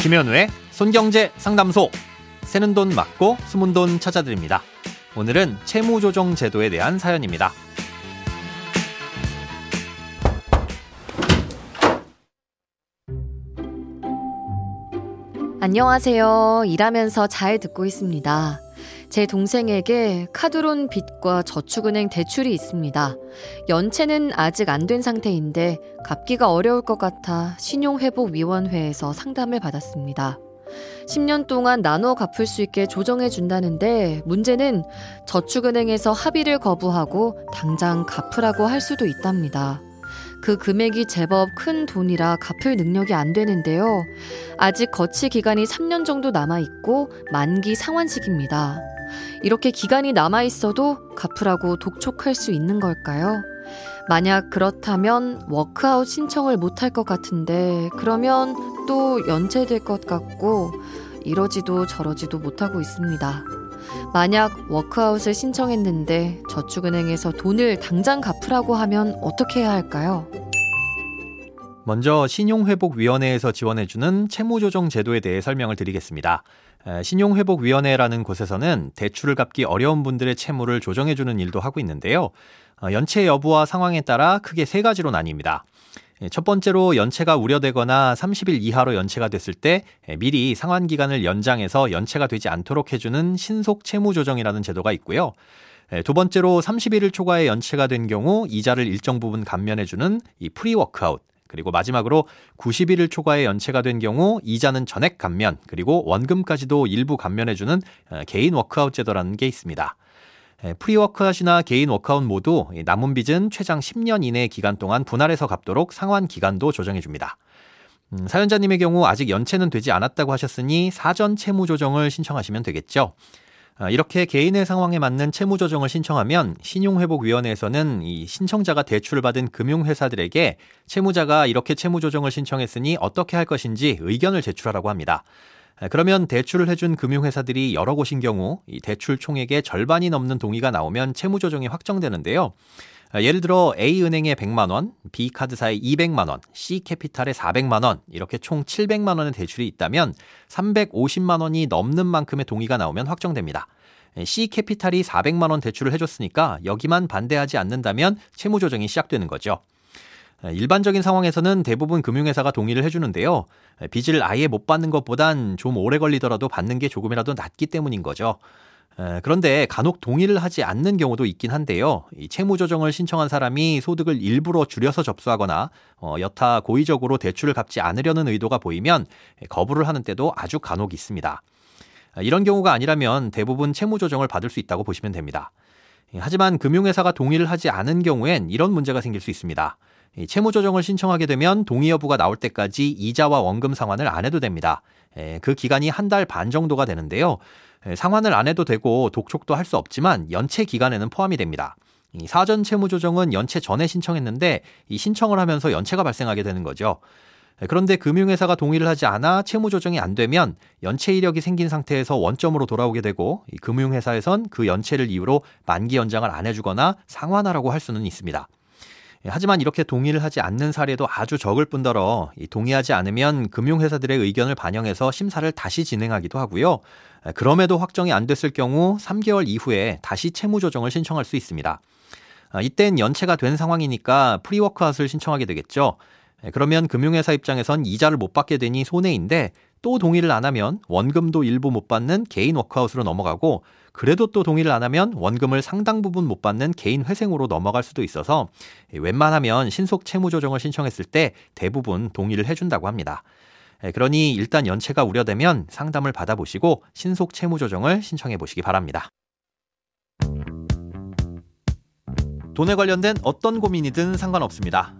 김현우의 손경제 상담소. 새는 돈 맞고 숨은 돈 찾아드립니다. 오늘은 채무조정 제도에 대한 사연입니다. 안녕하세요. 일하면서 잘 듣고 있습니다. 제 동생에게 카드론 빚과 저축은행 대출이 있습니다. 연체는 아직 안 된 상태인데 갚기가 어려울 것 같아 신용회복위원회에서 상담을 받았습니다. 10년 동안 나눠 갚을 수 있게 조정해 준다는데 문제는 저축은행에서 합의를 거부하고 당장 갚으라고 할 수도 있답니다. 그 금액이 제법 큰 돈이라 갚을 능력이 안 되는데요. 아직 거치 기간이 3년 정도 남아 있고 만기 상환식입니다. 이렇게 기간이 남아 있어도 갚으라고 독촉할 수 있는 걸까요? 만약 그렇다면 워크아웃 신청을 못할 것 같은데 그러면 또 연체될 것 같고 이러지도 저러지도 못하고 있습니다. 만약 워크아웃을 신청했는데 저축은행에서 돈을 당장 갚으라고 하면 어떻게 해야 할까요? 먼저 신용회복위원회에서 지원해주는 채무조정 제도에 대해 설명을 드리겠습니다. 신용회복위원회라는 곳에서는 대출을 갚기 어려운 분들의 채무를 조정해주는 일도 하고 있는데요. 어, 연체 여부와 상황에 따라 크게 세 가지로 나뉩니다. 첫 번째로 연체가 우려되거나 30일 이하로 연체가 됐을 때 미리 상환 기간을 연장해서 연체가 되지 않도록 해주는 신속 채무 조정이라는 제도가 있고요. 두 번째로 31일 초과에 연체가 된 경우 이자를 일정 부분 감면해주는 이 프리워크아웃. 그리고 마지막으로 90일 초과에 연체가 된 경우 이자는 전액 감면, 그리고 원금까지도 일부 감면해주는 어, 개인 워크아웃 제도라는 게 있습니다. 프리워크아웃이나 개인 워크아웃 모두 남은 빚은 최장 10년 이내 기간 동안 분할해서 갚도록 상환 기간도 조정해 줍니다. 음, 사연자님의 경우 아직 연체는 되지 않았다고 하셨으니 사전 채무 조정을 신청하시면 되겠죠. 아, 이렇게 개인의 상황에 맞는 채무 조정을 신청하면 신용회복위원회에서는 이 신청자가 대출을 받은 금융회사들에게 채무자가 이렇게 채무 조정을 신청했으니 어떻게 할 것인지 의견을 제출하라고 합니다. 아, 그러면 대출을 해준 금융회사들이 여러 곳인 경우 이 대출 총액의 절반이 넘는 동의가 나오면 채무 조정이 확정되는데요. 아, 예를 들어 A은행에 100만 원, B카드사에 200만 원, C캐피탈에 400만 원, 이렇게 총 700만 원의 대출이 있다면 350만 원이 넘는 만큼의 동의가 나오면 확정됩니다. C캐피탈이 400만 원 대출을 해줬으니까 여기만 반대하지 않는다면 채무 조정이 시작되는 거죠. 일반적인 상황에서는 대부분 금융회사가 동의를 해주는데요. 빚을 아예 못 받는 것보단 좀 오래 걸리더라도 받는 게 조금이라도 낫기 때문인 거죠. 그런데 간혹 동의를 하지 않는 경우도 있긴 한데요. 이 채무 조정을 신청한 사람이 소득을 일부러 줄여서 접수하거나 어, 여타 고의적으로 대출을 갚지 않으려는 의도가 보이면 거부를 하는 때도 아주 간혹 있습니다. 이런 경우가 아니라면 대부분 채무 조정을 받을 수 있다고 보시면 됩니다. 하지만 금융회사가 동의를 하지 않은 경우엔 이런 문제가 생길 수 있습니다. 채무 조정을 신청하게 되면 동의 여부가 나올 때까지 이자와 원금 상환을 안 해도 됩니다. 그 기간이 한 달 반 정도가 되는데요. 상환을 안 해도 되고 독촉도 할 수 없지만 연체 기간에는 포함이 됩니다. 이 사전 채무 조정은 연체 전에 신청했는데 이 신청을 하면서 연체가 발생하게 되는 거죠. 그런데 금융회사가 동의를 하지 않아 채무 조정이 안 되면 연체 이력이 생긴 상태에서 원점으로 돌아오게 되고 금융회사에선 그 연체를 이유로 만기 연장을 안 해주거나 상환하라고 할 수는 있습니다. 예, 하지만 이렇게 동의를 하지 않는 사례도 아주 적을 뿐더러 동의하지 않으면 금융회사들의 의견을 반영해서 심사를 다시 진행하기도 하고요. 예, 그럼에도 확정이 안 됐을 경우 3개월 이후에 다시 채무 조정을 신청할 수 있습니다. 아, 이땐 연체가 된 상황이니까 프리워크아웃을 신청하게 되겠죠. 예, 그러면 금융회사 입장에선 이자를 못 받게 되니 손해인데 또 동의를 안 하면 원금도 일부 못 받는 개인 워크아웃으로 넘어가고 그래도 또 동의를 안 하면 원금을 상당 부분 못 받는 개인 회생으로 넘어갈 수도 있어서 웬만하면 신속 채무 조정을 신청했을 때 대부분 동의를 해준다고 합니다. 그러니 일단 연체가 우려되면 상담을 받아보시고 신속 채무 조정을 신청해 보시기 바랍니다. 돈에 관련된 어떤 고민이든 상관없습니다.